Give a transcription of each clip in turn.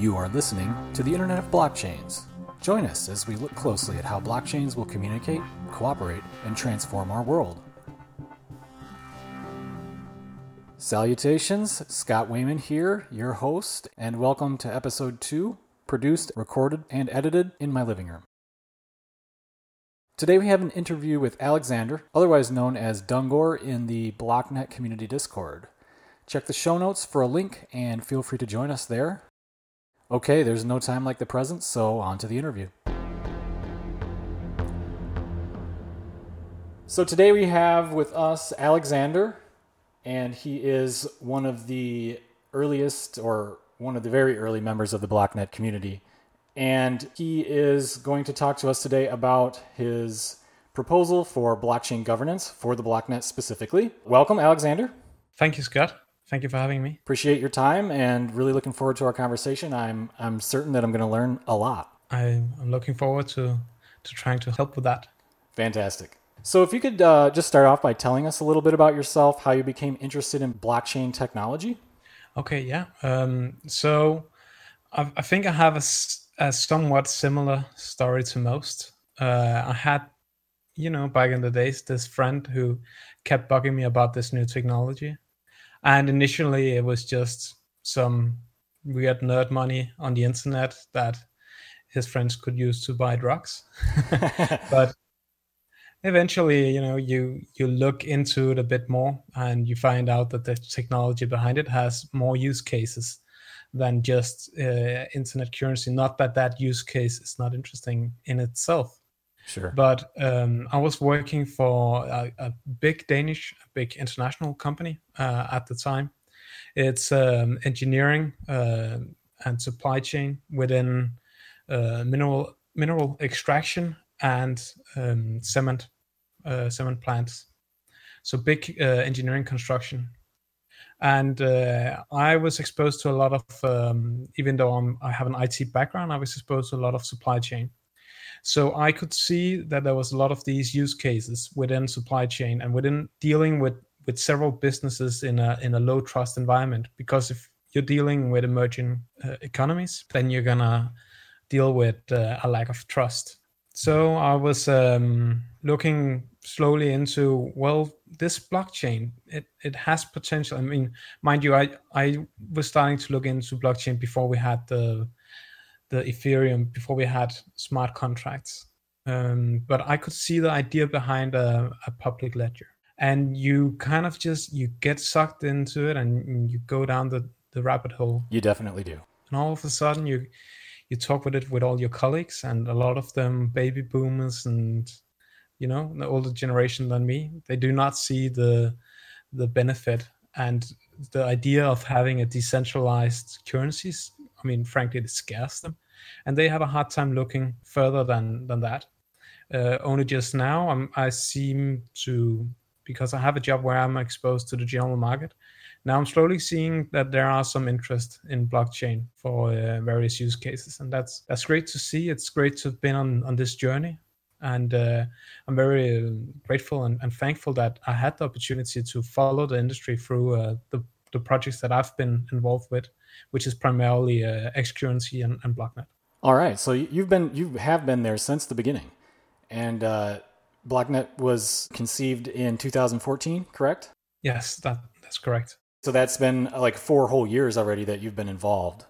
You are listening to the Internet of Blockchains. Join us as we look closely at how blockchains will communicate, cooperate, and transform our world. Salutations, Scott Wayman here, your host, and welcome to episode 2, produced, recorded, and edited in my living room. Today we have an interview with Aleksander, otherwise known as Dungor in the BlockNet community Discord. Check the show notes for a link and feel free to join us there. Okay, there's no time like the present, so on to the interview. So today we have with us Aleksander, and he is one of the earliest or one of the very early members of the BlockNet community. And he is going to talk to us today about his proposal for blockchain governance for the BlockNet specifically. Welcome, Aleksander. Thank you, Scott. Thank you for having me. Appreciate your time and really looking forward to our conversation. I'm I'm certain that I'm going to learn a lot. I'm, I'm looking forward to to trying to help with that. Fantastic. So, if you could uh, just start off by telling us a little bit about yourself, how you became interested in blockchain technology. Okay, yeah. Um, so, I, I, think I have a, a, somewhat similar story to most. Uh, I had, you know, back in the days, this friend who kept bugging me about this new technology. And initially, it was just some weird nerd money on the internet that his friends could use to buy drugs. but eventually you know you you look into it a bit more and you find out that the technology behind it has more use cases than just uh, internet currency not that that use case is not interesting in itself sure but um, i was working for a, a, big danish big international company uh, at the time it's um, engineering uh, and supply chain within uh, mineral mineral extraction and um, cement uh, cement plants. So big uh, engineering construction. And uh, I was exposed to a lot of, um, even though I'm, I have an IT background, I was exposed to a lot of supply chain. So I could see that there was a lot of these use cases within supply chain and within dealing with with several businesses in a in a low trust environment. Because if you're dealing with emerging uh, economies, then you're gonna deal with uh, a lack of trust. So I was um, looking slowly into well, this blockchain it it has potential. I mean, mind you, I I was starting to look into blockchain before we had the the Ethereum, before we had smart contracts. Um, but I could see the idea behind a, a public ledger, and you kind of just you get sucked into it, and you go down the the rabbit hole. You definitely do. And all of a sudden, you you talk with it with all your colleagues, and a lot of them baby boomers and you know the older generation than me. They do not see the the benefit and the idea of having a decentralized currencies. I mean, frankly, it scares them, and they have a hard time looking further than than that. Uh, only just now, I'm, I seem to because I have a job where I'm exposed to the general market now i'm slowly seeing that there are some interest in blockchain for uh, various use cases. And that's that's great to see. It's great to have been on on this journey. And uh, i'm very uh, grateful and, and, thankful that i had the opportunity to follow the industry through uh, the, the projects that i've been involved with which is primarily uh, xcurrency and, and blocknet all right so you've been you have been there since the beginning and uh, blocknet was conceived in 2014 correct yes that that's correct so that's been uh, like four whole years already that you've been involved.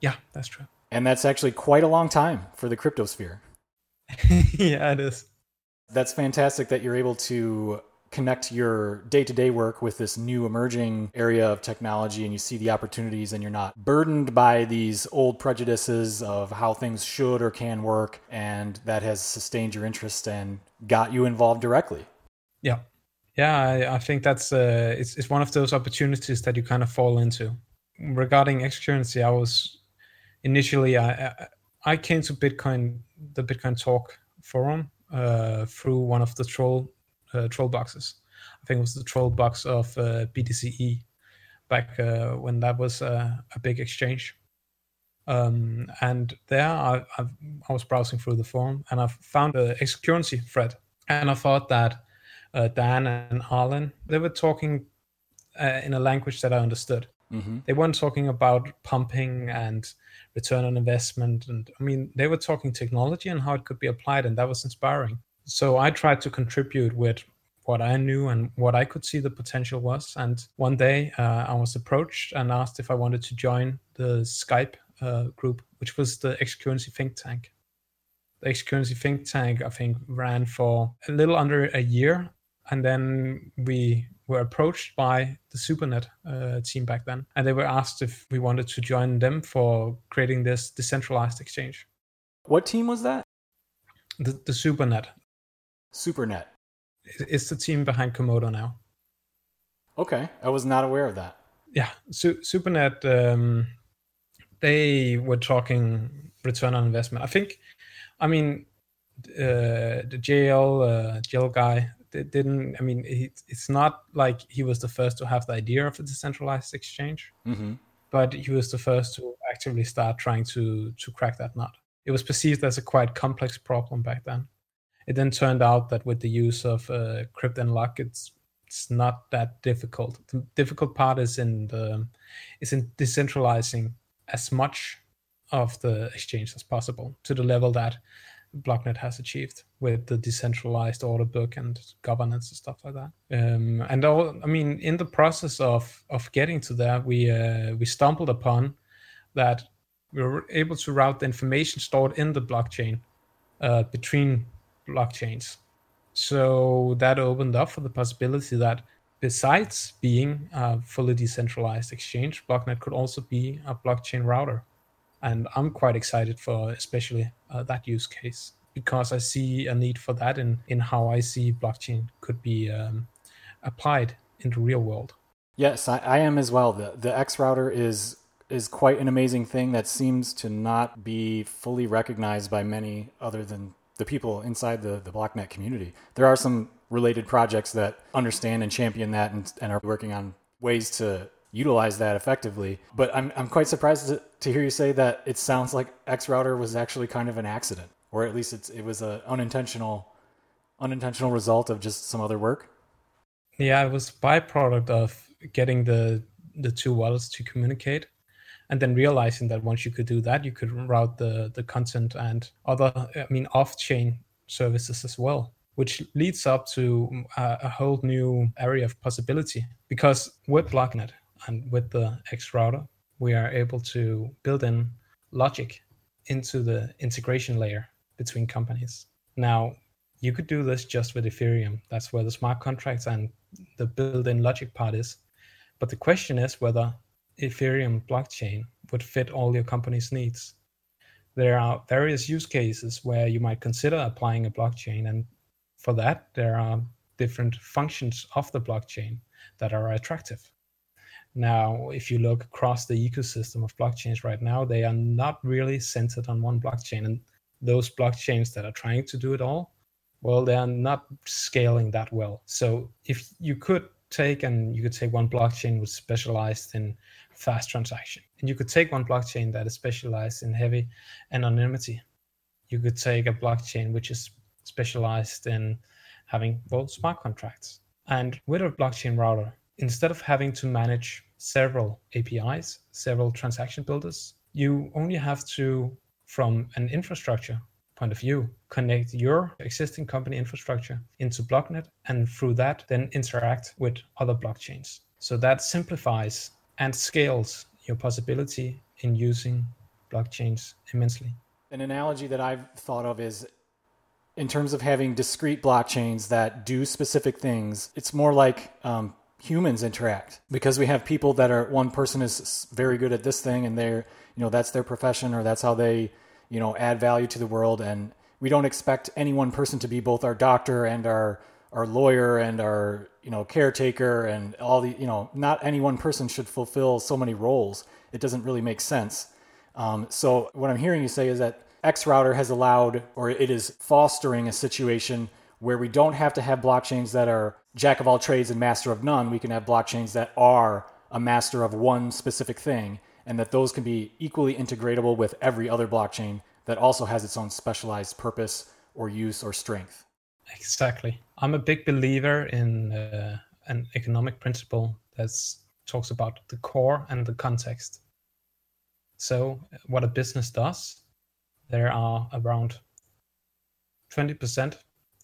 Yeah, that's true. And that's actually quite a long time for the cryptosphere. yeah, it is. That's fantastic that you're able to connect your day-to-day work with this new emerging area of technology and you see the opportunities and you're not burdened by these old prejudices of how things should or can work and that has sustained your interest and got you involved directly. Yeah. Yeah, I, I think that's uh, it's it's one of those opportunities that you kind of fall into. Regarding xcurrency, I was initially I I came to Bitcoin the Bitcoin Talk forum uh, through one of the troll uh, troll boxes. I think it was the troll box of uh, BTC-e back uh, when that was uh, a big exchange. Um, and there I, I, I was browsing through the forum and I found a xcurrency thread, and I thought that uh, Dan and Arlyn, they were talking uh, in a language that I understood. Mm-hmm. They weren't talking about pumping and return on investment. And I mean, they were talking technology and how it could be applied, and that was inspiring. So I tried to contribute with what I knew and what I could see the potential was. And one day uh, I was approached and asked if I wanted to join the Skype uh, group, which was the X Currency think tank. The X Currency think tank, I think, ran for a little under a year. And then we were approached by the SuperNet uh, team back then. And they were asked if we wanted to join them for creating this decentralized exchange. What team was that? The, the SuperNet. SuperNet. It's the team behind Komodo now. Okay, I was not aware of that. Yeah, Su- SuperNet. Um, they were talking return on investment. I think, I mean, uh, the JL uh, JL guy didn't. I mean, he, it's not like he was the first to have the idea of a decentralized exchange, mm-hmm. but he was the first to actively start trying to to crack that nut. It was perceived as a quite complex problem back then it then turned out that with the use of uh, crypt and lock, it's it's not that difficult. The difficult part is in the is in decentralizing as much of the exchange as possible to the level that Blocknet has achieved with the decentralized order book and governance and stuff like that. Um, and all, I mean, in the process of of getting to that, we uh, we stumbled upon that we were able to route the information stored in the blockchain uh, between blockchains. So that opened up for the possibility that besides being a fully decentralized exchange, Blocknet could also be a blockchain router. And I'm quite excited for especially uh, that use case because I see a need for that in, in how I see blockchain could be um, applied in the real world. Yes, I, I am as well. The, the XRouter is is quite an amazing thing that seems to not be fully recognized by many other than the people inside the, the BlockNet community. There are some related projects that understand and champion that and, and are working on ways to utilize that effectively. But I'm, I'm quite surprised to, to hear you say that it sounds like XRouter was actually kind of an accident, or at least it's, it was an unintentional, unintentional result of just some other work. Yeah, it was byproduct of getting the the two wallets to communicate and then realizing that once you could do that, you could route the the content and other, I mean, off-chain services as well, which leads up to mm, a, a whole new area of possibility. Because with Blocknet and with the XRouter, we are able to build in logic into the integration layer between companies. Now, you could do this just with Ethereum. That's where the smart contracts and the built in logic part is. But the question is whether Ethereum blockchain would fit all your company's needs. There are various use cases where you might consider applying a blockchain, and for that, there are different functions of the blockchain that are attractive. Now, if you look across the ecosystem of blockchains right now, they are not really centered on one blockchain. And those blockchains that are trying to do it all, well, they are not scaling that well. So if you could take and you could take one blockchain was specialized in fast transaction. And you could take one blockchain that is specialized in heavy anonymity. You could take a blockchain which is specialized in having well smart contracts. And with a blockchain router, instead of having to manage several APIs, several transaction builders, you only have to, from an infrastructure point of view, connect your existing company infrastructure into Blocknet and through that then interact with other blockchains. So that simplifies and scales your possibility in using blockchains immensely. An analogy that I've thought of is in terms of having discrete blockchains that do specific things, it's more like um, humans interact because we have people that are one person is very good at this thing and they're, you know, that's their profession or that's how they, you know, add value to the world. And we don't expect any one person to be both our doctor and our our lawyer and our you know caretaker and all the you know not any one person should fulfill so many roles. It doesn't really make sense. Um, so what i'm hearing you say is that XRouter has allowed or it is fostering a situation where we don't have to have blockchains that are jack of all trades and master of none. We can have blockchains that are a master of one specific thing and that those can be equally integratable with every other blockchain that also has its own specialized purpose or use or strength Exactly. I'm a big believer in uh, an economic principle that talks about the core and the context. So, what a business does, there are around 20%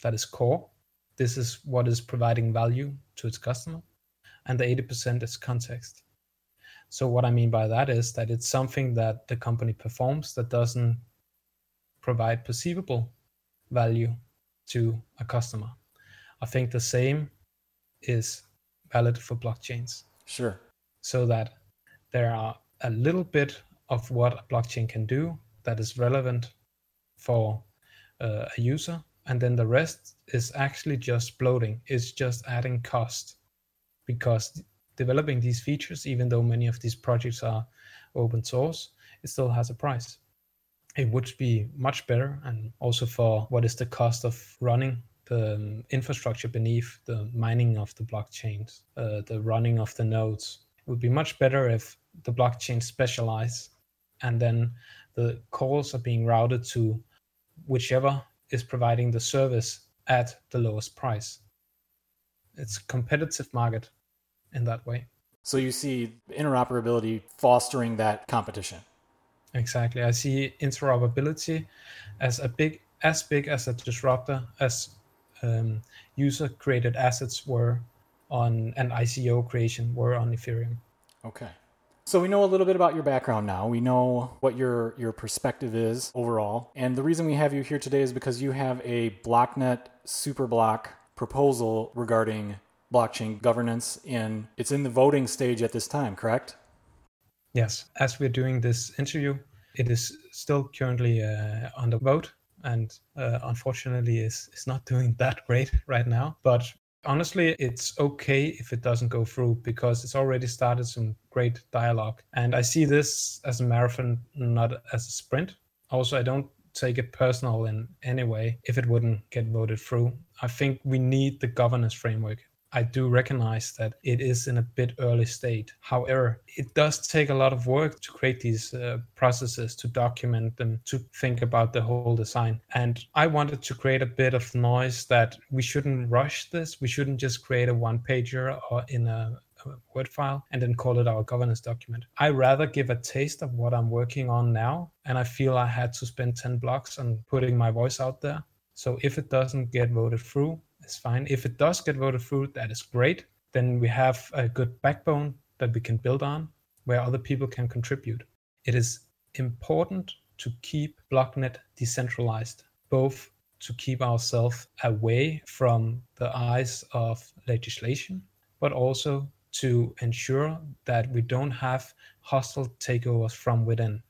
that is core. This is what is providing value to its customer. And the 80% is context. So, what I mean by that is that it's something that the company performs that doesn't provide perceivable value to a customer. I think the same is valid for blockchains. Sure. So that there are a little bit of what a blockchain can do that is relevant for uh, a user, and then the rest is actually just bloating. It's just adding cost because developing these features, even though many of these projects are open source, it still has a price. It would be much better, and also for what is the cost of running the um, infrastructure beneath the mining of the blockchains, uh, the running of the nodes. It would be much better if the blockchain specialize and then the calls are being routed to whichever is providing the service at the lowest price. It's a competitive market in that way. So you see interoperability fostering that competition. Exactly. I see interoperability as a big as big as a disruptor as um, user created assets were on and ICO creation were on Ethereum. Okay. So we know a little bit about your background now. We know what your your perspective is overall. And the reason we have you here today is because you have a BlockNet Superblock proposal regarding blockchain governance in it's in the voting stage at this time, correct? Yes. As we're doing this interview, it is still currently uh, on the vote and uh, unfortunately is is not doing that great right now. But honestly, it's okay if it doesn't go through because it's already started some great dialogue, and I see this as a marathon, not as a sprint. Also, I don't take it personal in any way if it wouldn't get voted through. I think we need the governance framework I do recognize that it is in a bit early state. However, it does take a lot of work to create these uh, processes, to document them, to think about the whole design. And I wanted to create a bit of noise that we shouldn't rush this. We shouldn't just create a one pager or in a, Word file and then call it our governance document. I rather give a taste of what I'm working on now. And I feel I had to spend 10 blocks on putting my voice out there. So if it doesn't get voted through, is fine. If it does get voted through, that is great. Then we have a good backbone that we can build on where other people can contribute. It is important to keep BlockNet decentralized, both to keep ourselves away from the eyes of legislation, but also to ensure that we don't have hostile takeovers from within.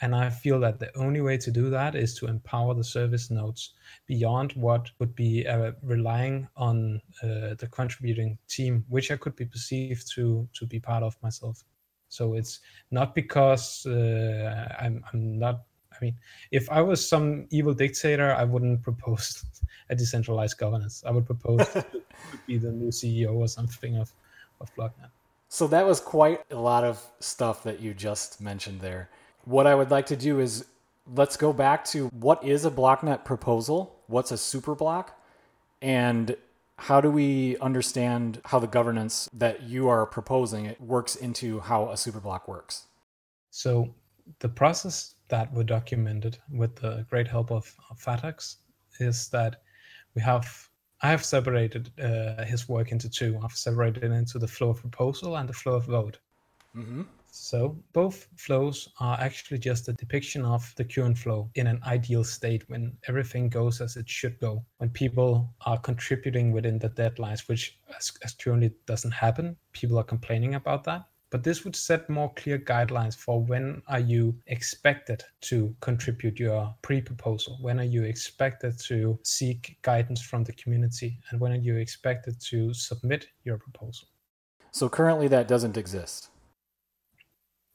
And I feel that the only way to do that is to empower the service nodes beyond what would be uh, relying on uh, the contributing team, which I could be perceived to to be part of myself. So it's not because uh, I'm, I'm not. I mean, if I was some evil dictator, I wouldn't propose a decentralized governance. I would propose to be the new CEO or something of of BlockNet. So that was quite a lot of stuff that you just mentioned there what I would like to do is let's go back to what is a BlockNet proposal? What's a super block? And how do we understand how the governance that you are proposing it works into how a super block works? So the process that we documented with the great help of, of Fatax is that we have I have separated uh, his work into two. I've separated it into the flow of proposal and the flow of vote. Mm-hmm. So both flows are actually just a depiction of the current flow in an ideal state when everything goes as it should go, when people are contributing within the deadlines, which as, as currently doesn't happen. People are complaining about that. But this would set more clear guidelines for when are you expected to contribute your pre-proposal, when are you expected to seek guidance from the community, and when are you expected to submit your proposal. So currently that doesn't exist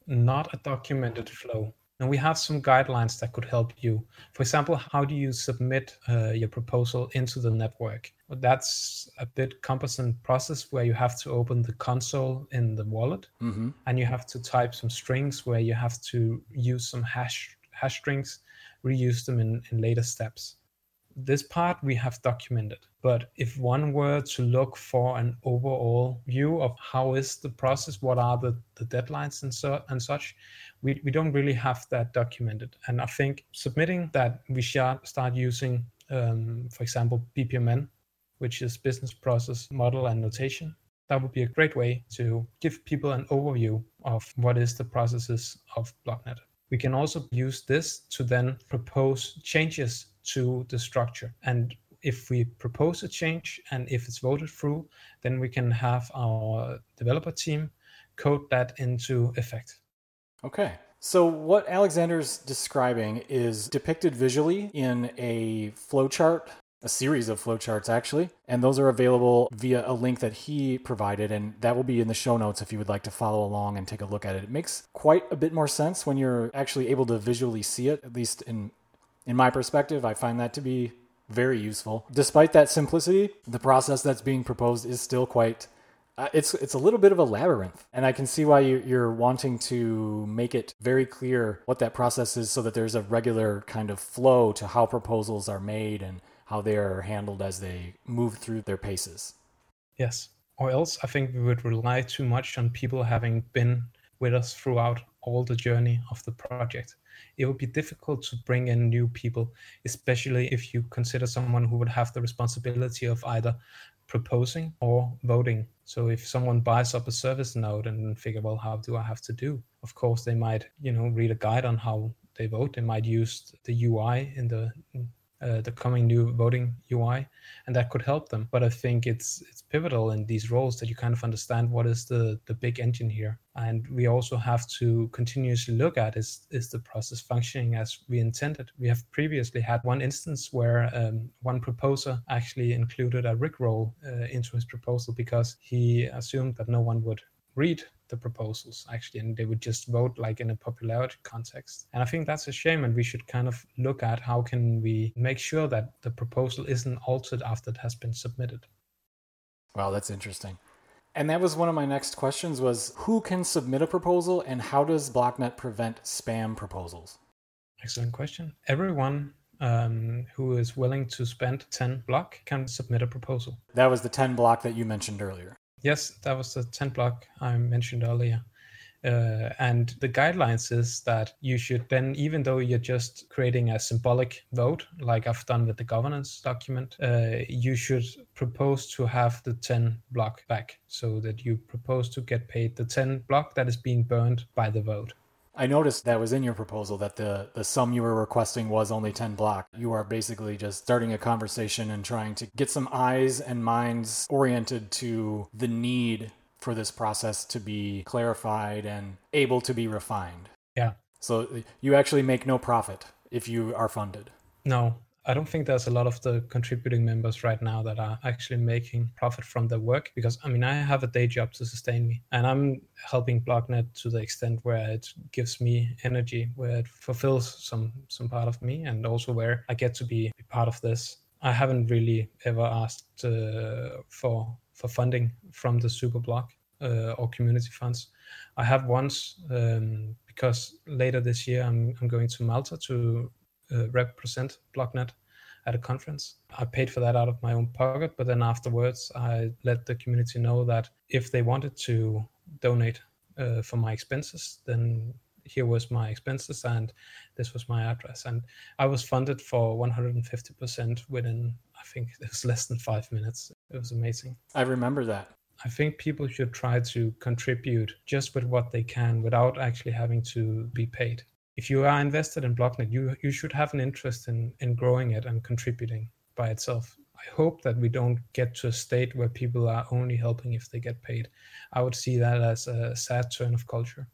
not a documented flow. And we have some guidelines that could help you. For example, how do you submit uh, your proposal into the network? Well, that's a bit cumbersome process where you have to open the console in the wallet mm-hmm. and you have to type some strings where you have to use some hash hash strings, reuse them in, in later steps. This part we have documented. But if one were to look for an overall view of how is the process, what are the, the deadlines and so and such, we, we don't really have that documented. And I think submitting that we should start using, um, for example, BPMN, which is business process model and notation. That would be a great way to give people an overview of what is the processes of BlockNet. We can also use this to then propose changes to the structure. And if we propose a change and if it's voted through, then we can have our developer team code that into effect. Okay. So, what Aleksander's describing is depicted visually in a flowchart, a series of flowcharts actually, and those are available via a link that he provided, and that will be in the show notes if you would like to follow along and take a look at it. It makes quite a bit more sense when you're actually able to visually see it, at least in in my perspective, I find that to be very useful. Despite that simplicity, the process that's being proposed is still quite uh, it's it's a little bit of a labyrinth, and I can see why you, you're wanting to make it very clear what that process is, so that there's a regular kind of flow to how proposals are made and how they are handled as they move through their paces. Yes, or else I think we would rely too much on people having been with us throughout all the journey of the project it would be difficult to bring in new people, especially if you consider someone who would have the responsibility of either proposing or voting. So if someone buys up a service node and figure, well, how do I have to do? Of course, they might, you know, read a guide on how they vote. They might use the UI in the uh, the coming new voting UI, and that could help them. But I think it's it's pivotal in these roles that you kind of understand what is the the big engine here, and we also have to continuously look at is is the process functioning as we intended. We have previously had one instance where um, one proposer actually included a rickroll uh, into his proposal because he assumed that no one would read the proposals actually and they would just vote like in a popularity context. And i think that's a shame and we should kind of look at how can we make sure that the proposal isn't altered after it has been submitted. Wow that's interesting. And that was one of my next questions was who can submit a proposal and how does blocknet prevent spam proposals? Excellent question. Everyone um, who is willing to spend 10 block can submit a proposal. That was the 10 block that you mentioned earlier Yes, that was the 10 block I mentioned earlier. Uh, and the guidelines is that you should then, even though you're just creating a symbolic vote, like I've done with the governance document, uh, you should propose to have the 10 block back so that you propose to get paid the 10 block that is being burned by the vote. I noticed that was in your proposal that the, the sum you were requesting was only 10 block. You are basically just starting a conversation and trying to get some eyes and minds oriented to the need for this process to be clarified and able to be refined. Yeah. So you actually make no profit if you are funded. No, I don't think there's a lot of the contributing members right now that are actually making profit from their work because I mean I have a day job to sustain me and I'm helping Blocknet to the extent where it gives me energy, where it fulfills some some part of me and also where I get to be, be part of this. I haven't really ever asked uh, for for funding from the Superblock uh, or community funds. I have once um, because later this year I'm I'm going to Malta to uh, represent Blocknet at a conference. I paid for that out of my own pocket, but then afterwards, I let the community know that if they wanted to donate uh, for my expenses, then here was my expenses and this was my address. And I was funded for 150% within, I think it was less than five minutes. It was amazing. I remember that. I think people should try to contribute just with what they can without actually having to be paid if you are invested in Blocknet, you you should have an interest in in growing it and contributing by itself. I hope that we don't get to a state where people are only helping if they get paid. I would see that as a sad turn of culture.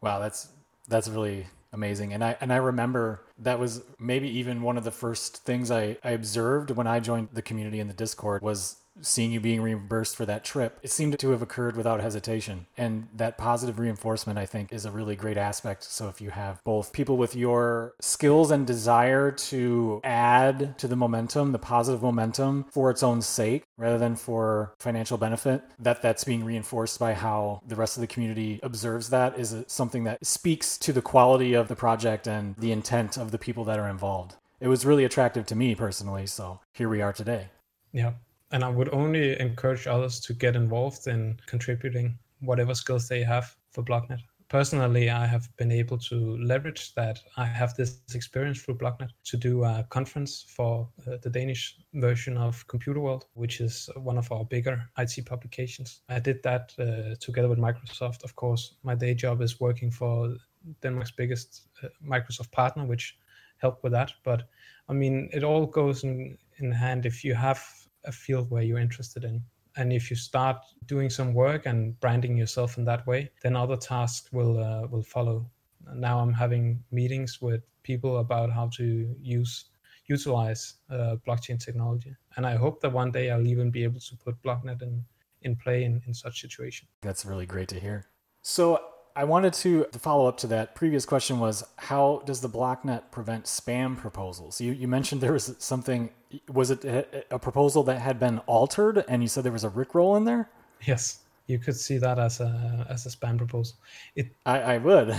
Wow, that's that's really amazing. And I and I remember that was maybe even one of the first things I, I observed when I joined the community in the Discord was seeing you being reimbursed for that trip, it seemed to have occurred without hesitation. And that positive reinforcement, I think, is a really great aspect. So if you have both people with your skills and desire to add to the momentum, the positive momentum for its own sake, rather than for financial benefit, that that's being reinforced by how the rest of the community observes that is something that speaks to the quality of the project and the intent of the people that are involved. it was really attractive to me personally. So here we are today. Yeah. And I would only encourage others to get involved in contributing whatever skills they have for BlockNet personally, I have been able to leverage that. I have this experience through BlockNet to do a conference for uh, the Danish version of Computer World, which is one of our bigger IT publications. I did that uh, together with Microsoft. Of course, my day job is working for Denmark's biggest uh, Microsoft partner, which helped with that. But I mean, it all goes in, in hand if you have a field where you're interested in. And if you start doing some work and branding yourself in that way then other tasks will uh, will follow. Now i'm having meetings with people about how to use utilize uh, blockchain technology. And i hope that one day i'll even be able to put blocknet in in play in, in such situation. That's really great to hear. So I wanted to, to follow up to that previous question was how does the blocknet prevent spam proposals? You, you mentioned there was something, was it a, proposal that had been altered and you said there was a Rickroll in there? Yes, you could see that as a, as a spam proposal. It, I, I would.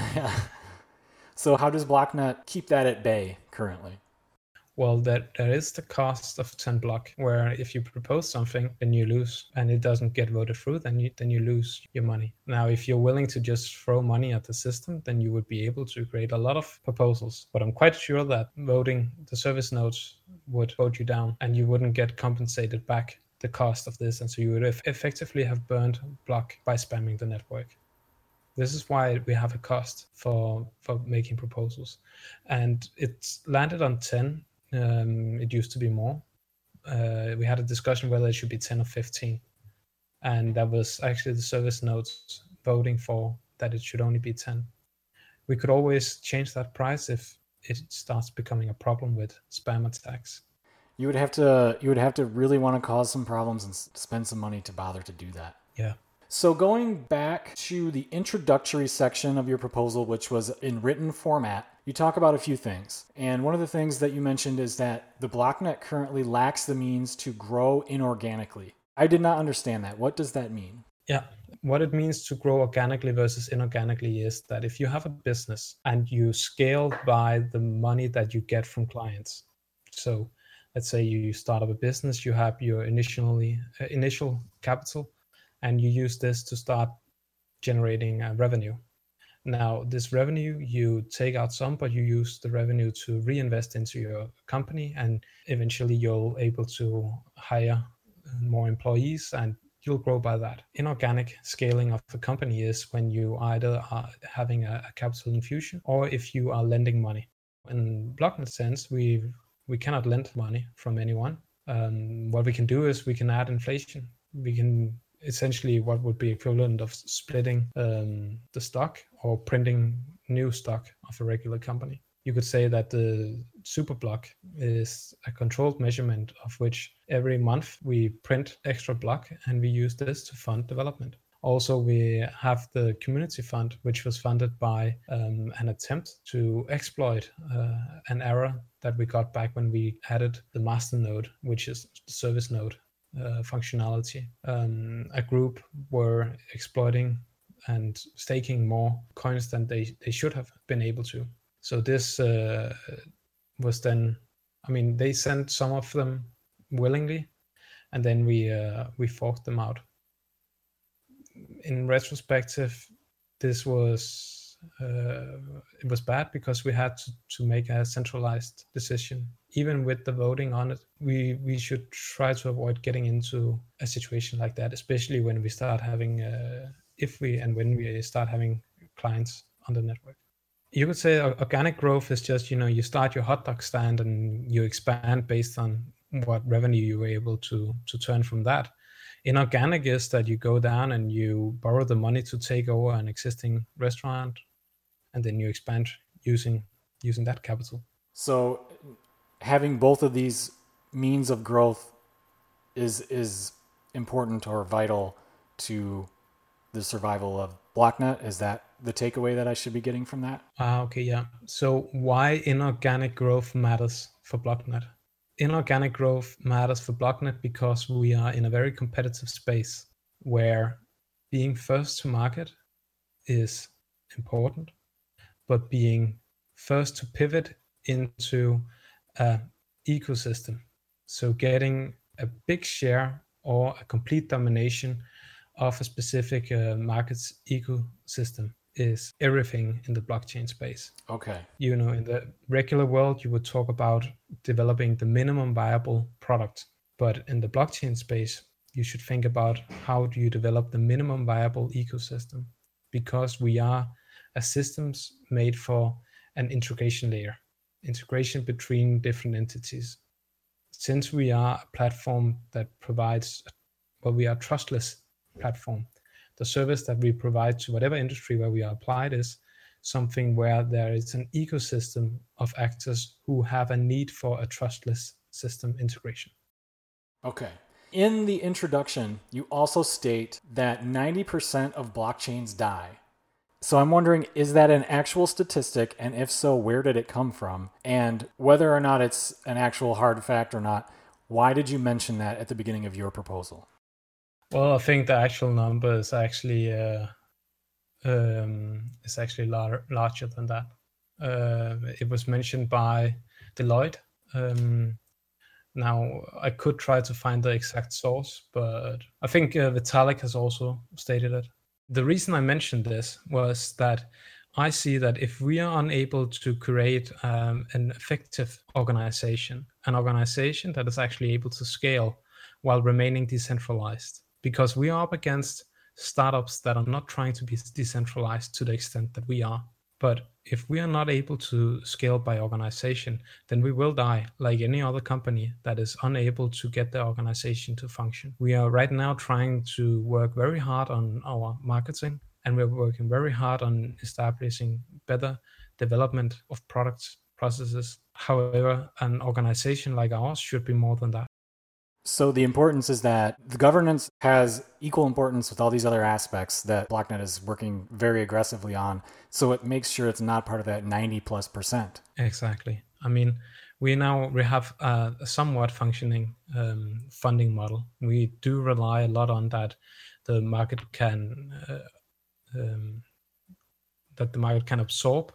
so how does blocknet keep that at bay currently? Well that there is the cost of 10 block where if you propose something then you lose. And it doesn't get voted through then you then you lose your money. Now if you're willing to just throw money at the system then you would be able to create a lot of proposals. But i'm quite sure that voting the service nodes would vote you down and you wouldn't get compensated back the cost of this. And so you would effectively have burned block by spamming the network. This is why we have a cost for for making proposals. And it's landed on 10 um, it used to be more. Uh, we had a discussion whether it should be 10 or 15. And that was actually the service nodes voting for that it should only be 10. We could always change that price if it starts becoming a problem with spam attacks. You would have to you would have to really want to cause some problems and spend some money to bother to do that. Yeah. So going back to the introductory section of your proposal which was in written format, you talk about a few things. And one of the things that you mentioned is that the BlockNet currently lacks the means to grow inorganically. I did not understand that. What does that mean? Yeah. What it means to grow organically versus inorganically is that if you have a business and you scale by the money that you get from clients. So let's say you start up a business, you have your initially uh, initial capital and you use this to start generating uh, revenue now, this revenue, you take out some, but you use the revenue to reinvest into your company, and eventually you'll able to hire more employees and you'll grow by that. Inorganic scaling of the company is when you either are having a, a capital infusion or if you are lending money. In BlockNet sense, we we cannot lend money from anyone. Um, what we can do is we can add inflation. We can essentially what would be equivalent of splitting um, the stock or printing new stock of a regular company. You could say that the superblock is a controlled measurement of which every month we print extra block and we use this to fund development. Also, we have the community fund, which was funded by um, an attempt to exploit uh, an error that we got back when we added the master node, which is the service node uh, functionality. Um, a group were exploiting and staking more coins than they, they should have been able to. So this uh, was then, I mean, they sent some of them willingly, and then we uh, we forked them out. In retrospective, this was uh, it was bad because we had to, to make a centralized decision even with the voting on it, we we should try to avoid getting into a situation like that, especially when we start having, uh, if we and when we start having clients on the network. You could say organic growth is just you know you start your hot dog stand and you expand based on what revenue you were able to to turn from that. Inorganic is that you go down and you borrow the money to take over an existing restaurant, and then you expand using using that capital. So having both of these means of growth is is important or vital to the survival of Blocknet. Is that the takeaway that I should be getting from that? Ah, okay, yeah. So why inorganic growth matters for Blocknet? Inorganic growth matters for Blocknet because we are in a very competitive space where being first to market is important, but being first to pivot into a ecosystem. So getting a big share or a complete domination of a specific uh, market's ecosystem is everything in the blockchain space. Okay. You know, in the regular world, you would talk about developing the minimum viable product. But in the blockchain space, you should think about how do you develop the minimum viable ecosystem because we are a systems made for an integration layer, integration between different entities. Since we are a platform that provides, well, we are a trustless platform the service that we provide to whatever industry where we are applied is something where there is an ecosystem of actors who have a need for a trustless system integration. Okay. In the introduction, you also state that 90% of blockchains die. So I'm wondering, is that an actual statistic? And if so, where did it come from? And whether or not it's an actual hard fact or not, why did you mention that at the beginning of your proposal? Well, I think the actual number is actually uh, um, is actually lar- larger than that. Uh, it was mentioned by Deloitte. Um, now I could try to find the exact source, but I think uh, Vitalik has also stated it. The reason I mentioned this was that I see that if we are unable to create um, an effective organization, an organization that is actually able to scale while remaining decentralized, because we are up against startups that are not trying to be decentralized to the extent that we are. But if we are not able to scale by organization, then we will die like any other company that is unable to get the organization to function. We are right now trying to work very hard on our marketing and we're working very hard on establishing better development of products, processes. However, an organization like ours should be more than that. So the importance is that the governance has equal importance with all these other aspects that BlockNet is working very aggressively on. So it makes sure it's not part of that 90 plus percent. Exactly. I mean, we now we have a somewhat functioning um, funding model. We do rely a lot on that the market can uh, um, that the market can absorb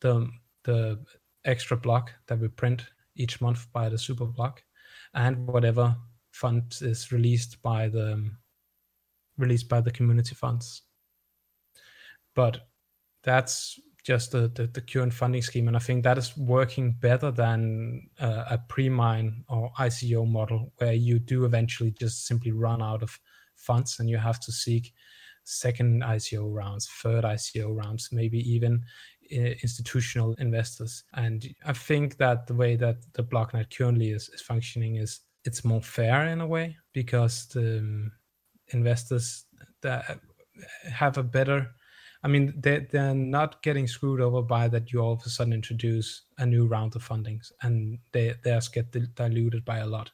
the the extra block that we print each month by the super block and whatever fund is released by the released by the community funds. But that's just the, the, the current funding scheme, and I think that is working better than uh, a pre-mine or ICO model, where you do eventually just simply run out of funds and you have to seek second ICO rounds, third ICO rounds, maybe even uh, institutional investors. And I think that the way that the blocknet currently is, is functioning is it's more fair in a way because the um, investors that have a better I mean, they, they're not getting screwed over by that you all of a sudden introduce a new round of fundings and they theirs get diluted by a lot.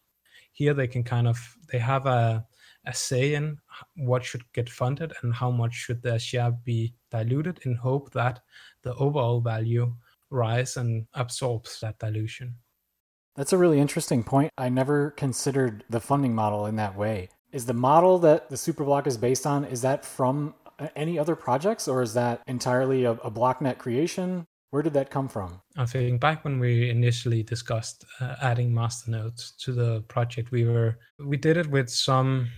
Here they can kind of they have a a say in what should get funded and how much should their share be diluted in hope that the overall value rise and absorbs that dilution. That's a really interesting point. I never considered the funding model in that way. Is the model that the Superblock is based on is that from any other projects or is that entirely a, a BlockNet creation? Where did that come from? I think back when we initially discussed uh, adding masternodes to the project, we were we did it with some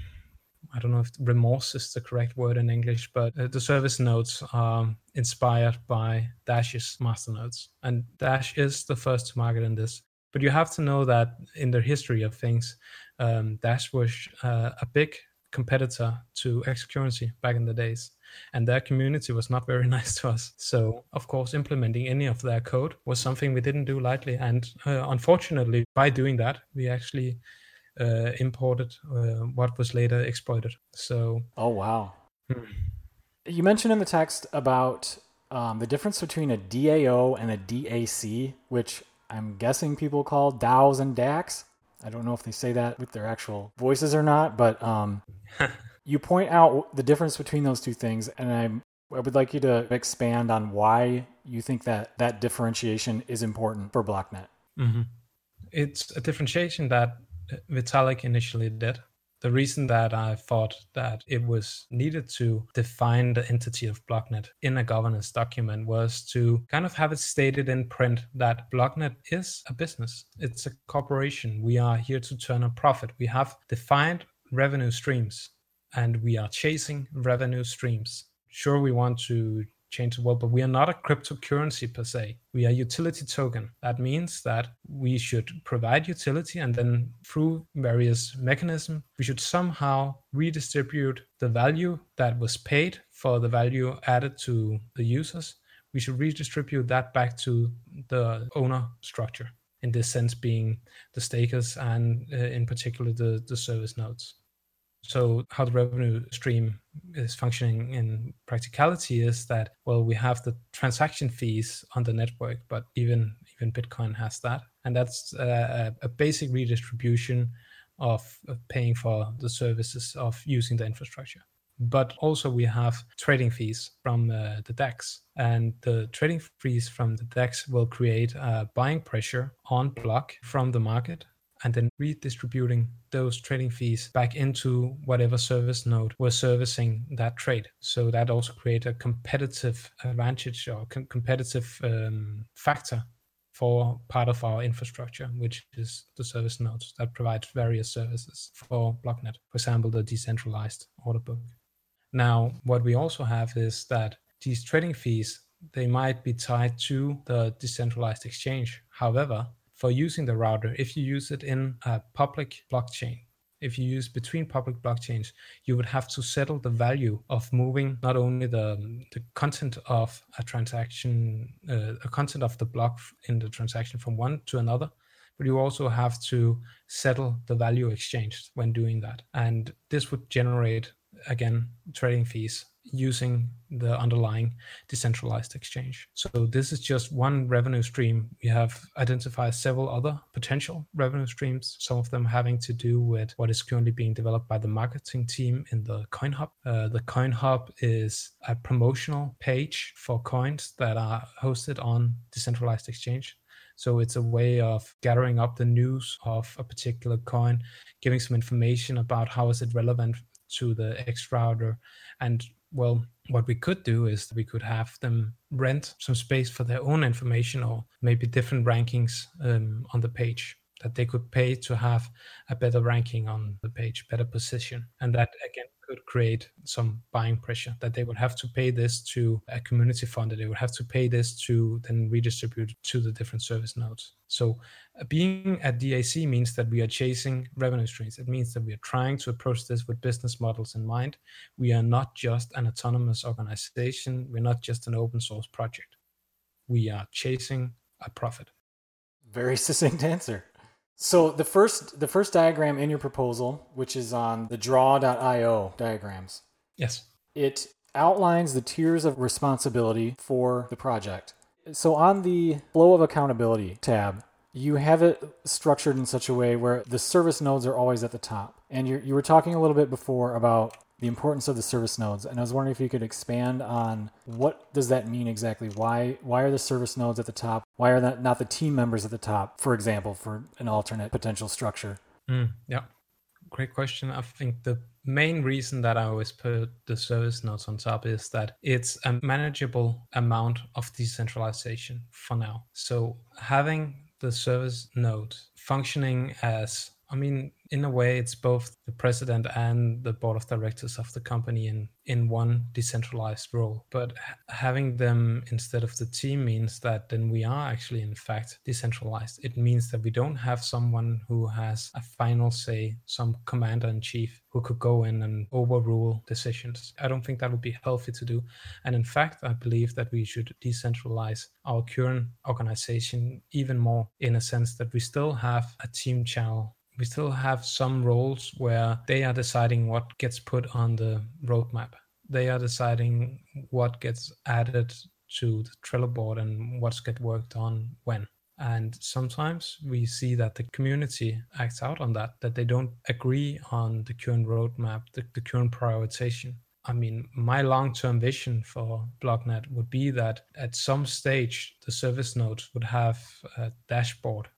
I don't know if remorse is the correct word in English, but uh, the service nodes are inspired by Dash's master masternodes. And Dash is the first to market in this. But you have to know that in the history of things, um, Dash was uh, a big competitor to X Currency back in the days. And their community was not very nice to us. So, of course, implementing any of their code was something we didn't do lightly. And uh, unfortunately, by doing that, we actually uh, imported uh, what was later exploited. So. Oh wow. Hmm. You mentioned in the text about um, the difference between a DAO and a DAC, which I'm guessing people call DAOs and DACs. I don't know if they say that with their actual voices or not, but um, you point out the difference between those two things, and I, I would like you to expand on why you think that that differentiation is important for BlockNet. Mm-hmm. It's a differentiation that Vitalik initially did. The reason that I thought that it was needed to define the entity of Blocknet in a governance document was to kind of have it stated in print that Blocknet is a business. It's a corporation. We are here to turn a profit. We have defined revenue streams and we are chasing revenue streams. Sure, we want to change the world, but we are not a cryptocurrency per se. We are utility token. That means that we should provide utility and then through various mechanisms, we should somehow redistribute the value that was paid for the value added to the users. We should redistribute that back to the owner structure in this sense being the stakers and uh, in particular the, the service nodes. So, how the revenue stream is functioning in practicality is that well, we have the transaction fees on the network, but even even Bitcoin has that, and that's a, a basic redistribution of, of paying for the services of using the infrastructure. But also we have trading fees from uh, the DEX, and the trading fees from the DEX will create a buying pressure on block from the market and then redistributing those trading fees back into whatever service node was servicing that trade. So that also creates a competitive advantage or com- competitive um, factor for part of our infrastructure, which is the service nodes that provide various services for BlockNet. For example, the decentralized order book. Now, what we also have is that these trading fees they might be tied to the decentralized exchange. However, for using the router if you use it in a public blockchain. If you use between public blockchains, you would have to settle the value of moving not only the, the content of a transaction, uh, a content of the block in the transaction from one to another, but you also have to settle the value exchanged when doing that. And this would generate, again, trading fees using the underlying decentralized exchange. So this is just one revenue stream. We have identified several other potential revenue streams, some of them having to do with what is currently being developed by the marketing team in the Coin Hub. Uh, the Coin Hub is a promotional page for coins that are hosted on decentralized exchange. So it's a way of gathering up the news of a particular coin, giving some information about how is it relevant to the XRouter and well, what we could do is we could have them rent some space for their own information or maybe different rankings um, on the page that they could pay to have a better ranking on the page, better position. And that again could create some buying pressure that they would have to pay this to a community fund, that they would have to pay this to then redistribute to the different service nodes. So uh, being at DAC means that we are chasing revenue streams. It means that we are trying to approach this with business models in mind. We are not just an autonomous organization. We're not just an open source project. We are chasing a profit. Very succinct answer. So the first the first diagram in your proposal, which is on the draw.io diagrams. Yes. It outlines the tiers of responsibility for the project. So on the flow of accountability tab, you have it structured in such a way where the service nodes are always at the top. And you you were talking a little bit before about the importance of the service nodes and i was wondering if you could expand on what does that mean exactly? Why why are the service nodes at the top? Why are that not the team members at the top for example for an alternate potential structure? Mm, yeah. Great question. I think the main reason that i always put the service nodes on top is that it's a manageable amount of decentralization for now. So having the service node functioning as I mean, in a way, it's both the president and the board of directors of the company in, in one decentralized role. But having them instead of the team means that then we are actually, in fact, decentralized. It means that we don't have someone who has a final say, some commander in chief who could go in and overrule decisions. I don't think that would be healthy to do. And in fact, I believe that we should decentralize our current organization even more in a sense that we still have a team channel we still have some roles where they are deciding what gets put on the roadmap. They are deciding what gets added to the Trello board and what's get worked on when. And sometimes we see that the community acts out on that, that they don't agree on the current roadmap, the, the current prioritization. I mean, my long term vision for BlockNet would be that at some stage, the service nodes would have a dashboard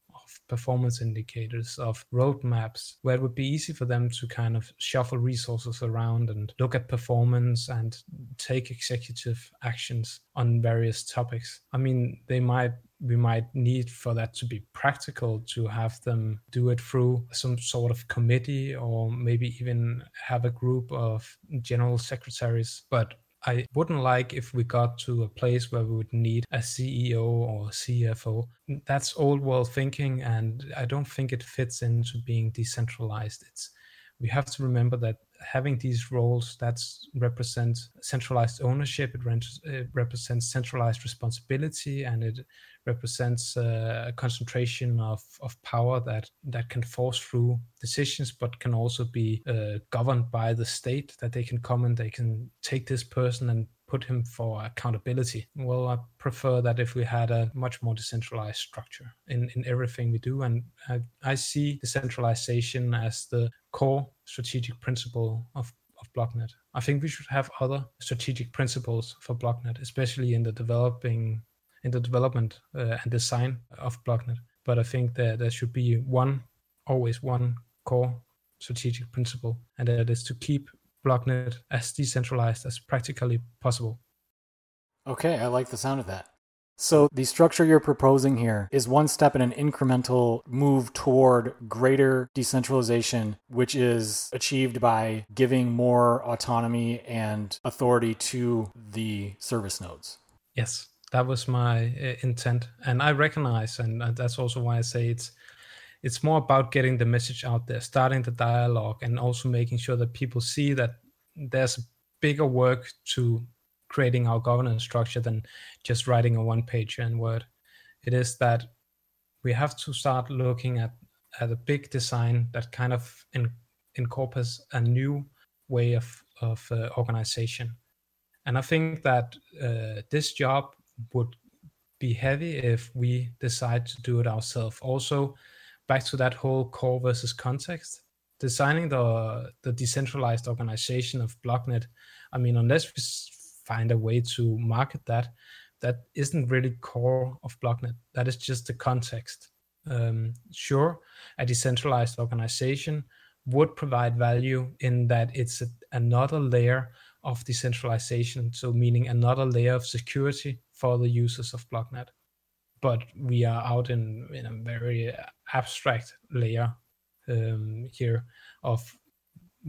performance indicators, of roadmaps, where it would be easy for them to kind of shuffle resources around and look at performance and take executive actions on various topics. I mean, they might we might need for that to be practical to have them do it through some sort of committee or maybe even have a group of general secretaries but I wouldn't like if we got to a place where we would need a CEO or CFO. That's old world thinking, and I don't think it fits into being decentralized. It's we have to remember that having these roles that represent centralized ownership, it, it represents centralized responsibility, and it represents uh, a concentration of, of power that, that can force through decisions, but can also be uh, governed by the state, that they can come and they can take this person and put him for accountability. Well, I prefer that if we had a much more decentralized structure in, in everything we do. And I, I see decentralization as the core strategic principle of of BlockNet. I think we should have other strategic principles for BlockNet, especially in the developing in the development uh, and design of BlockNet. But I think that there should be one, always one core strategic principle, and that is to keep BlockNet as decentralized as practically possible. Okay, I like the sound of that. So, the structure you're proposing here is one step in an incremental move toward greater decentralization, which is achieved by giving more autonomy and authority to the service nodes. Yes that was my uh, intent. And i recognize and, and that's also why i say it's it's more about getting the message out there starting the dialogue and also making sure that people see that there's bigger work to creating our governance structure than just writing a one page in word. It is that we have to start looking at at a big design that kind of in, incorporates a new way of of uh, organization. And i think that uh, this job would be heavy if we decide to do it ourselves. Also, back to that whole core versus context, designing the the decentralized organization of BlockNet. I mean, unless we find a way to market that, that isn't really core of BlockNet. That is just the context. Um, sure, a decentralized organization would provide value in that it's a, another layer of decentralization, so meaning another layer of security for the users of BlockNet. But we are out in, in a very abstract layer um, here of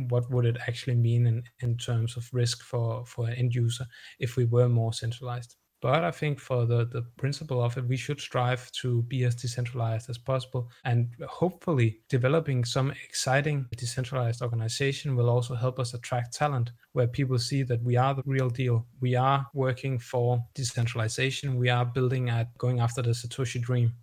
what would it actually mean in, in terms of risk for, for an end user if we were more centralized. But I think for the, the principle of it, we should strive to be as decentralized as possible. And hopefully, developing some exciting decentralized organization will also help us attract talent where people see that we are the real deal. We are working for decentralization. We are building at going after the Satoshi dream.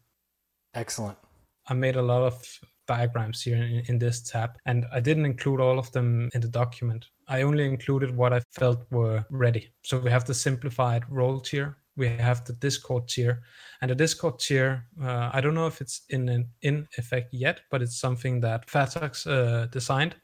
Excellent. I made a lot of diagrams here in, in, this tab, and I didn't include all of them in the document. I only included what I felt were ready. So we have the simplified role tier, we have the Discord tier, and the Discord tier. Uh, I don't know if it's in an, in effect yet, but it's something that Fatax uh, designed,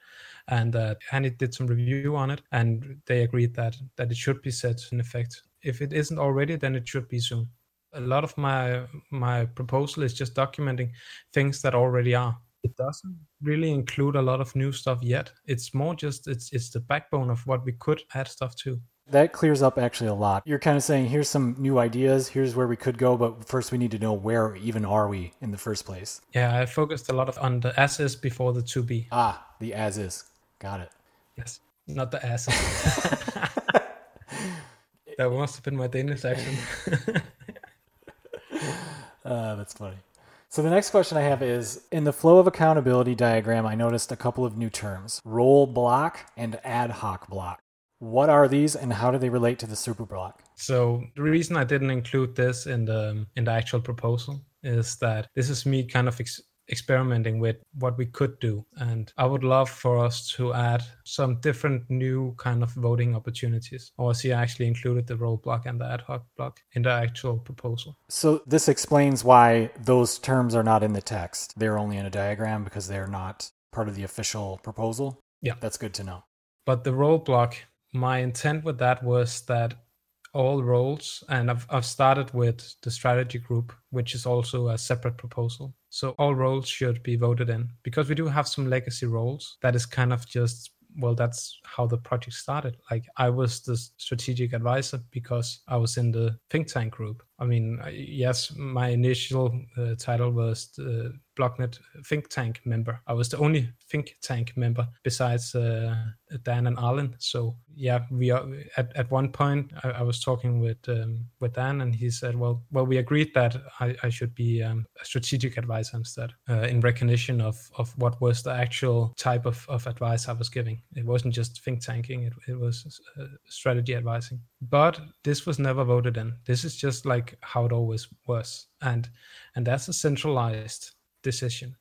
and uh, Hanny did some review on it, and they agreed that that it should be set in effect. If it isn't already, then it should be soon. A lot of my my proposal is just documenting things that already are it doesn't really include a lot of new stuff yet. It's more just it's it's the backbone of what we could add stuff to. That clears up actually a lot. You're kind of saying here's some new ideas, here's where we could go, but first we need to know where even are we in the first place. Yeah, I focused a lot of on the as is before the to be. Ah, the as is. Got it. Yes, not the as. that must have been my Danish accent. uh, that's funny. So the next question I have is in the flow of accountability diagram, I noticed a couple of new terms role block and ad hoc block. What are these and how do they relate to the super block? So the reason I didn't include this in the in the actual proposal is that this is me kind of ex- experimenting with what we could do. And I would love for us to add some different new kind of voting opportunities. Or see, I actually included the role block and the ad hoc block in the actual proposal. So this explains why those terms are not in the text. They're only in a diagram because they're not part of the official proposal. Yeah. That's good to know. But the role block, my intent with that was that all roles and I've, I've started with the strategy group which is also a separate proposal. So all roles should be voted in because we do have some legacy roles. That is kind of just well that's how the project started. Like i was the strategic advisor because i was in the think tank group. I mean yes my initial uh, title was the blocknet think tank member. I was the only think tank member besides uh, dan and Arlyn so yeah we are at, at one point i, I was talking with um, with dan and he said well well we agreed that i, I should be um, a strategic advisor instead uh, in recognition of of what was the actual type of, of advice i was giving. It wasn't just think tanking it, it was uh, strategy advising. But this was never voted in. This is just like how it always was. And and that's a centralized decision.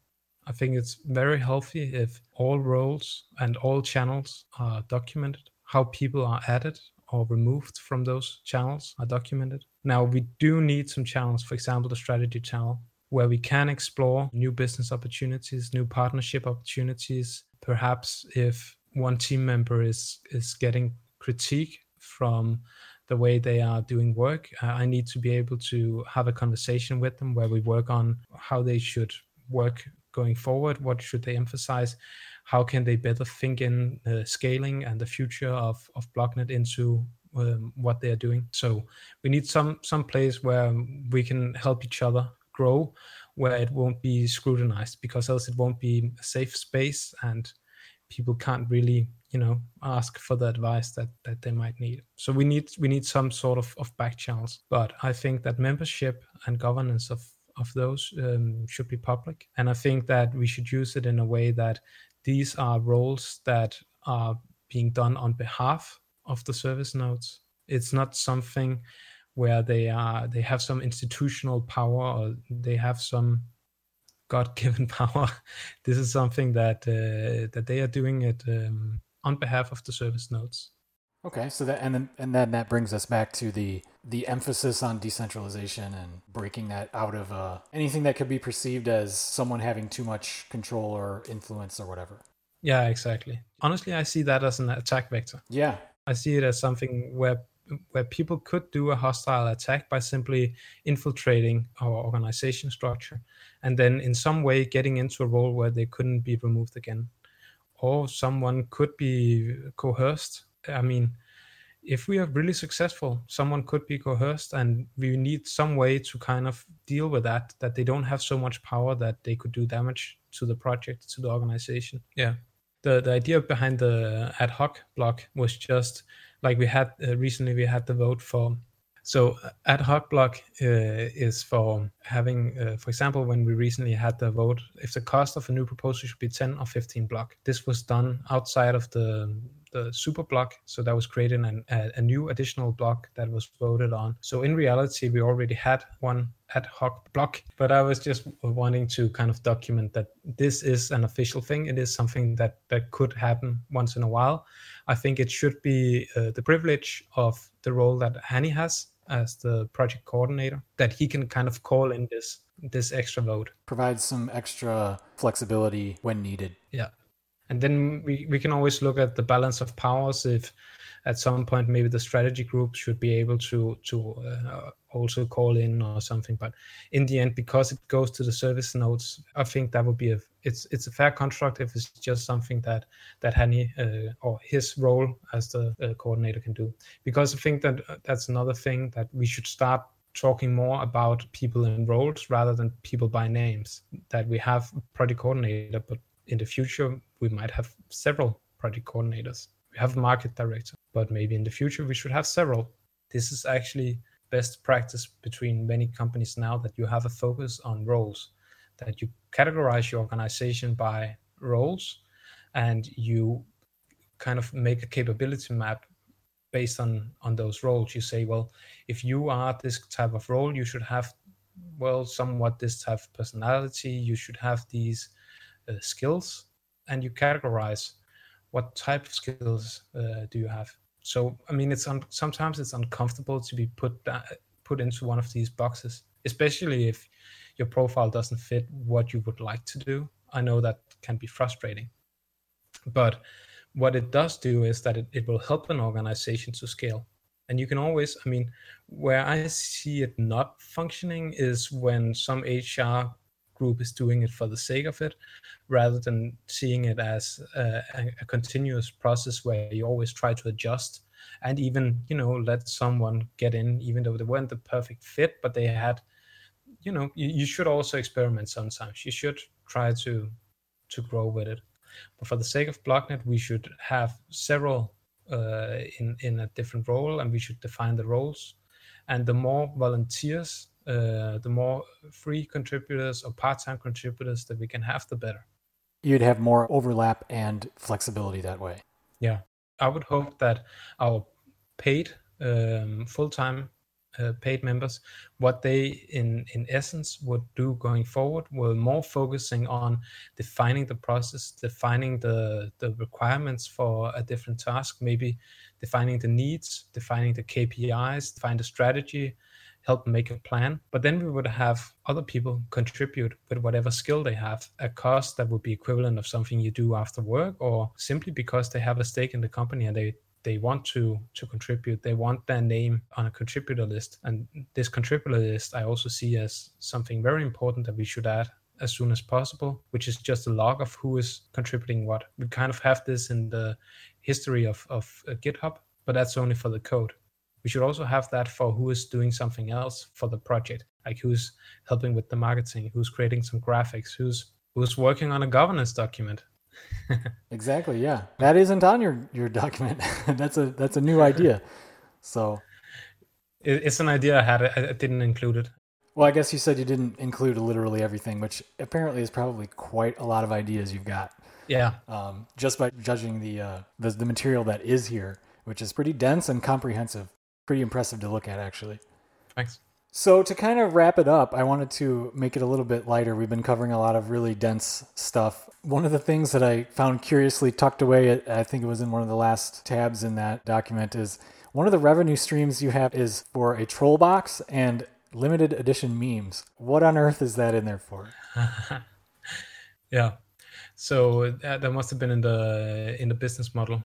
I think it's very healthy if all roles and all channels are documented how people are added or removed from those channels are documented. Now we do need some channels for example the strategy channel where we can explore new business opportunities new partnership opportunities. Perhaps if one team member is is getting critique from the way they are doing work uh, i need to be able to have a conversation with them where we work on how they should work going forward? What should they emphasize? How can they better think in uh, scaling and the future of of blocknet into um, what they are doing? So we need some some place where we can help each other grow where it won't be scrutinized because else it won't be a safe space and people can't really you know ask for the advice that that they might need. So we need we need some sort of, of back channels. But i think that membership and governance of of those um, should be public. And i think that we should use it in a way that these are roles that are being done on behalf of the service nodes. It's not something where they are they have some institutional power or they have some god-given power. This is something that uh, that they are doing it um, on behalf of the service nodes okay so that and then and then that brings us back to the the emphasis on decentralization and breaking that out of uh, anything that could be perceived as someone having too much control or influence or whatever. Yeah exactly. Honestly i see that as an attack vector. Yeah. I see it as something where where people could do a hostile attack by simply infiltrating our organization structure and then in some way getting into a role where they couldn't be removed again. Or someone could be coerced i mean if we are really successful someone could be coerced and we need some way to kind of deal with that that they don't have so much power that they could do damage to the project to the organization. Yeah. The the idea behind the ad hoc block was just like we had uh, recently we had the vote for so uh, ad hoc block uh, is for having uh, for example when we recently had the vote if the cost of a new proposal should be 10 or 15 block. This was done outside of the the super block so that was created an, a, a new additional block that was voted on. So in reality we already had one ad hoc block but i was just wanting to kind of document that this is an official thing. It is something that that could happen once in a while. I think it should be uh, the privilege of the role that hani has as the project coordinator that he can kind of call in this this extra vote provides some extra flexibility when needed. Yeah. And then we, we can always look at the balance of powers if at some point maybe the strategy group should be able to to uh, also call in or something. But in the end because it goes to the service nodes i think that would be a it's it's a fair construct if it's just something that that Hani uh, or his role as the uh, coordinator can do. Because i think that uh, that's another thing that we should start talking more about people in roles rather than people by names. That we have project coordinator but in the future we might have several project coordinators. We have a market director but maybe in the future we should have several. This is actually best practice between many companies now that you have a focus on roles that you categorize your organization by roles and you kind of make a capability map based on on those roles. You say well if you are this type of role you should have well somewhat this type of personality. You should have these uh, skills. And you categorize what type of skills uh, do you have. So i mean it's un- sometimes it's uncomfortable to be put put into one of these boxes especially if your profile doesn't fit what you would like to do i know that can be frustrating. But what it does do is that it, it will help an organization to scale. And you can always, I mean, where I see it not functioning is when some HR group is doing it for the sake of it, rather than seeing it as a, a continuous process where you always try to adjust and even you know let someone get in even though they weren't the perfect fit but they had you know you, you should also experiment sometimes. You should try to to grow with it. But for the sake of blocknet we should have several uh, in in a different role and we should define the roles. And the more volunteers uh, the more free contributors or part-time contributors that we can have the better. You'd have more overlap and flexibility that way. Yeah. I would hope that our paid um, full-time uh, paid members, what they in in essence would do going forward, were more focusing on defining the process, defining the the requirements for a different task, maybe defining the needs, defining the KPIs, define the strategy, help make a plan. But then we would have other people contribute with whatever skill they have, a cost that would be equivalent of something you do after work, or simply because they have a stake in the company and they they want to to contribute they want their name on a contributor list. And this contributor list i also see as something very important that we should add as soon as possible which is just a log of who is contributing what. We kind of have this in the history of, of uh, github but that's only for the code. We should also have that for who is doing something else for the project like who's helping with the marketing who's creating some graphics who's who's working on a governance document exactly yeah. That isn't on your your document. That's a that's a new idea. So it's an idea i had i didn't include it. Well i guess you said you didn't include literally everything which apparently is probably quite a lot of ideas you've got. Yeah. Um, just by judging the, uh, the the material that is here which is pretty dense and comprehensive. Pretty impressive to look at, actually. Thanks. So, to kind of wrap it up, I wanted to make it a little bit lighter. We've been covering a lot of really dense stuff. One of the things that I found curiously tucked away, I think it was in one of the last tabs in that document, is one of the revenue streams you have is for a troll box and limited edition memes. What on earth is that in there for? yeah. So uh, that must have been in the in the business model.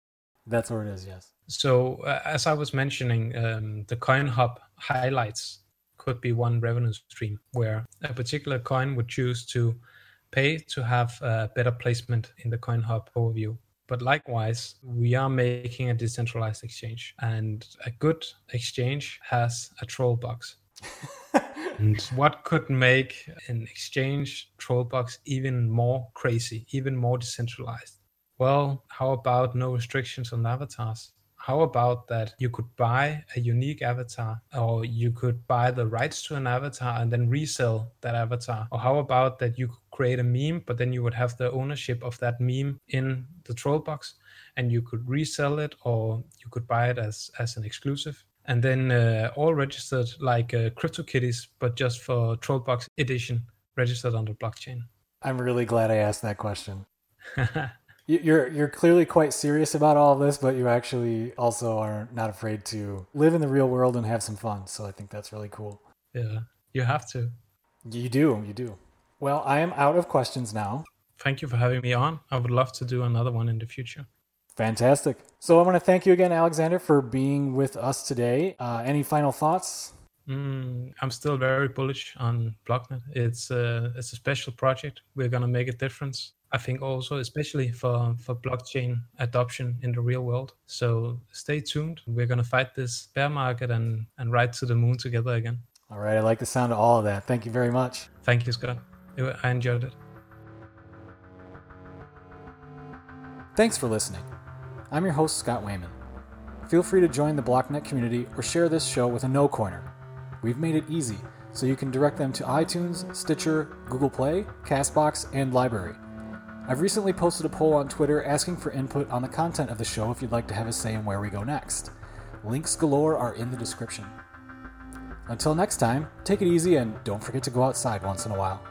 That's where it is, yes. So uh, as I was mentioning, um, the coin hub highlights could be one revenue stream where a particular coin would choose to pay to have a better placement in the coin hub overview. But likewise, we are making a decentralized exchange, and a good exchange has a troll box. and what could make an exchange troll box even more crazy, even more decentralized? Well, how about no restrictions on avatars? How about that you could buy a unique avatar or you could buy the rights to an avatar and then resell that avatar? Or how about that you could create a meme but then you would have the ownership of that meme in the troll box and you could resell it or you could buy it as as an exclusive? And then uh, all registered like uh, CryptoKitties but just for trollbox edition registered on the blockchain. I'm really glad i asked that question you're you're clearly quite serious about all of this, but you actually also are not afraid to live in the real world and have some fun. So I think that's really cool. Yeah, you have to. You do, you do. Well, I am out of questions now. Thank you for having me on. I would love to do another one in the future. Fantastic. So I want to thank you again, Aleksander, for being with us today. Uh, any final thoughts? Mm, I'm still very bullish on Blocknet. It's a, it's a special project. We're going to make a difference. I think also especially for for blockchain adoption in the real world. So stay tuned. We're gonna fight this bear market and and ride to the moon together again. All right, I like the sound of all of that. Thank you very much. Thank you, Scott. I enjoyed it. Thanks for listening. I'm your host, Scott Wayman. Feel free to join the Blocknet community or share this show with a no coiner. We've made it easy, so you can direct them to iTunes, Stitcher, Google Play, Castbox, and LBRY. I've recently posted a poll on Twitter asking for input on the content of the show if you'd like to have a say in where we go next. Links galore are in the description. Until next time, take it easy and don't forget to go outside once in a while.